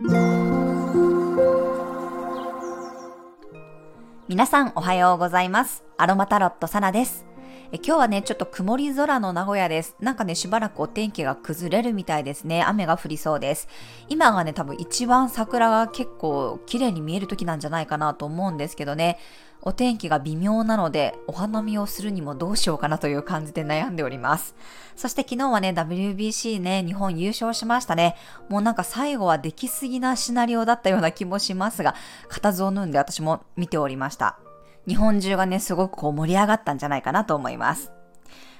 皆さんおはようございます。アロマタロットサナです。え今日はね、ちょっと曇り空の名古屋です。なんかね、しばらくお天気が崩れるみたいですね。雨が降りそうです。今がね、多分一番桜が結構綺麗に見える時なんじゃないかなと思うんですけどね。お天気が微妙なので、お花見をするにもどうしようかなという感じで悩んでおります。そして昨日はね、WBC ね、日本優勝しましたね。もうなんか最後はできすぎなシナリオだったような気もしますが、固唾を飲んで私も見ておりました。日本中がね、すごくこう盛り上がったんじゃないかなと思います。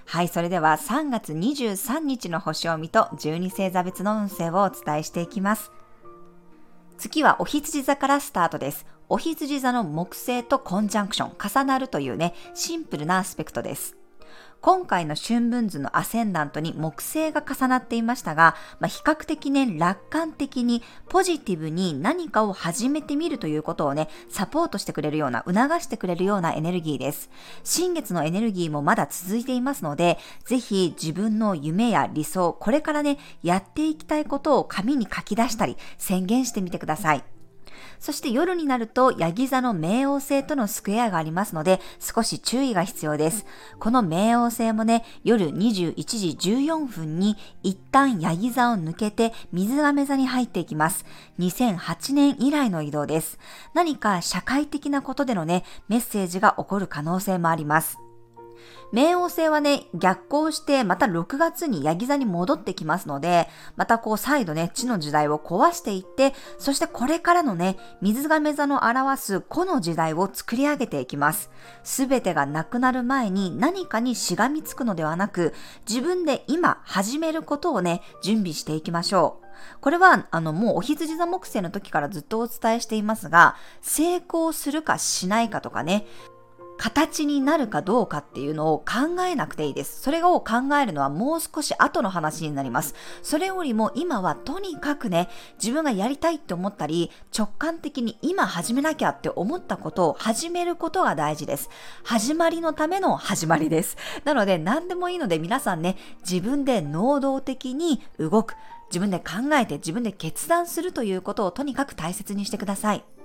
はい、それでは3月23日の星を見と12星座別の運勢をお伝えしていきます。次はお羊座からスタートです。お羊座の木星とコンジャンクション、重なるというね、シンプルなアスペクトです。今回の春分図のアセンダントに木星が重なっていましたが、まあ、比較的ね、楽観的にポジティブに何かを始めてみるということをね、サポートしてくれるような、促してくれるようなエネルギーです。新月のエネルギーもまだ続いていますので、ぜひ自分の夢や理想、これからね、やっていきたいことを紙に書き出したり、宣言してみてください。そして夜になると、ヤギ座の冥王星とのスクエアがありますので、少し注意が必要です。この冥王星もね、夜21時14分に一旦ヤギ座を抜けて水亀座に入っていきます。2008年以来の移動です。何か社会的なことでのね、メッセージが起こる可能性もあります。冥王星はね、逆行してまた6月にヤギ座に戻ってきますので、またこう再度ね、地の時代を壊していって、そしてこれからのね、水亀座の表す個の時代を作り上げていきます。すべてがなくなる前に何かにしがみつくのではなく、自分で今始めることをね、準備していきましょう。これは、あの、もうお羊座木星の時からずっとお伝えしていますが、成功するかしないかとかね、形になるかどうかっていうのを考えなくていいです。それを考えるのはもう少し後の話になります。それよりも今はとにかくね、自分がやりたいって思ったり、直感的に今始めなきゃって思ったことを始めることが大事です。始まりのための始まりです。なので何でもいいので皆さんね、自分で能動的に動く。自分で考えて自分で決断するということをとにかく大切にしてください。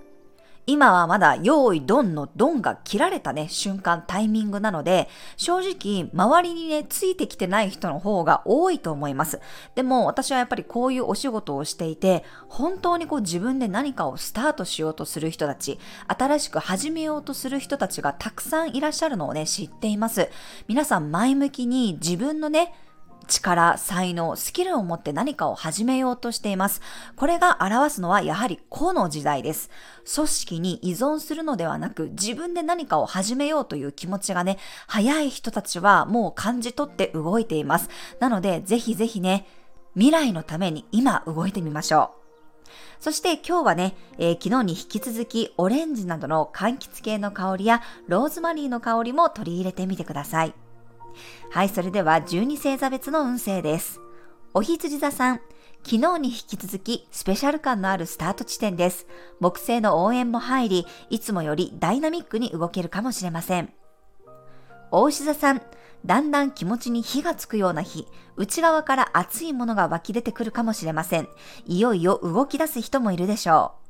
今はまだ用意ドンのドンが切られたね、瞬間、タイミングなので、正直、周りにね、ついてきてない人の方が多いと思います。でも、私はやっぱりこういうお仕事をしていて、本当にこう自分で何かをスタートしようとする人たち、新しく始めようとする人たちがたくさんいらっしゃるのをね、知っています。皆さん前向きに自分のね、力、才能、スキルを持って何かを始めようとしています。これが表すのはやはり個の時代です。組織に依存するのではなく自分で何かを始めようという気持ちがね、早い人たちはもう感じ取って動いています。なのでぜひぜひね、未来のために今動いてみましょう。そして今日はね、えー、昨日に引き続きオレンジなどの柑橘系の香りやローズマリーの香りも取り入れてみてください。はい、それでは12星座別の運勢です。お羊座さん、昨日に引き続きスペシャル感のあるスタート地点です。木星の応援も入り、いつもよりダイナミックに動けるかもしれません。大牛座さん、だんだん気持ちに火がつくような日、内側から熱いものが湧き出てくるかもしれません。いよいよ動き出す人もいるでしょう。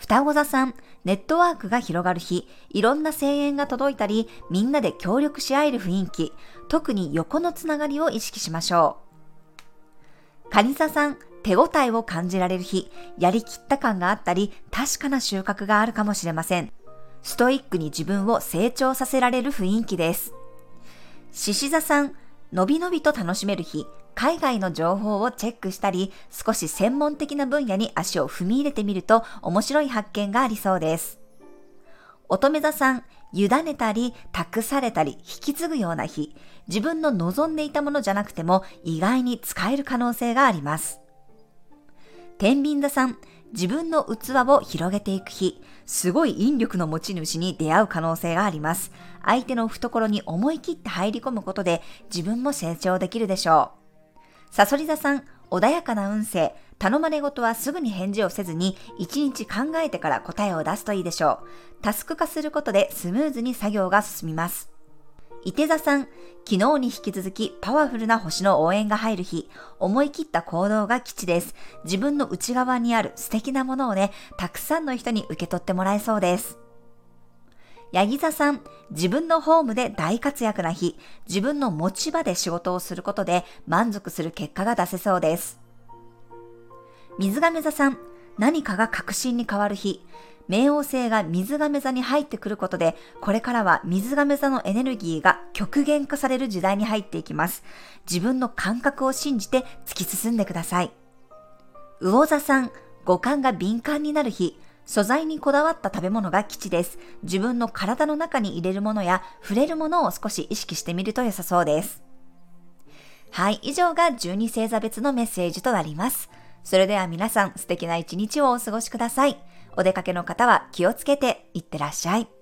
双子座さん、ネットワークが広がる日、いろんな声援が届いたり、みんなで協力し合える雰囲気、特に横のつながりを意識しましょう。カニ座さん、手応えを感じられる日、やりきった感があったり、確かな収穫があるかもしれません。ストイックに自分を成長させられる雰囲気です。獅子座さん、のびのびと楽しめる日、海外の情報をチェックしたり、少し専門的な分野に足を踏み入れてみると面白い発見がありそうです。乙女座さん、委ねたり、託されたり、引き継ぐような日、自分の望んでいたものじゃなくても意外に使える可能性があります。天秤座さん、自分の器を広げていく日、すごい引力の持ち主に出会う可能性があります。相手の懐に思い切って入り込むことで自分も成長できるでしょう。サソリ座さん、穏やかな運勢、頼まれ事はすぐに返事をせずに、一日考えてから答えを出すといいでしょう。タスク化することでスムーズに作業が進みます。伊手座さん、昨日に引き続きパワフルな星の応援が入る日、思い切った行動が吉です。自分の内側にある素敵なものをね、たくさんの人に受け取ってもらえそうです。ヤギ座さん、自分のホームで大活躍な日、自分の持ち場で仕事をすることで満足する結果が出せそうです。水亀座さん、何かが確信に変わる日、冥王星が水亀座に入ってくることで、これからは水亀座のエネルギーが極限化される時代に入っていきます。自分の感覚を信じて突き進んでください。魚座さん、五感が敏感になる日、素材にこだわった食べ物が基地です。自分の体の中に入れるものや触れるものを少し意識してみると良さそうです。はい、以上が12星座別のメッセージとなります。それでは皆さん素敵な一日をお過ごしください。お出かけの方は気をつけていってらっしゃい。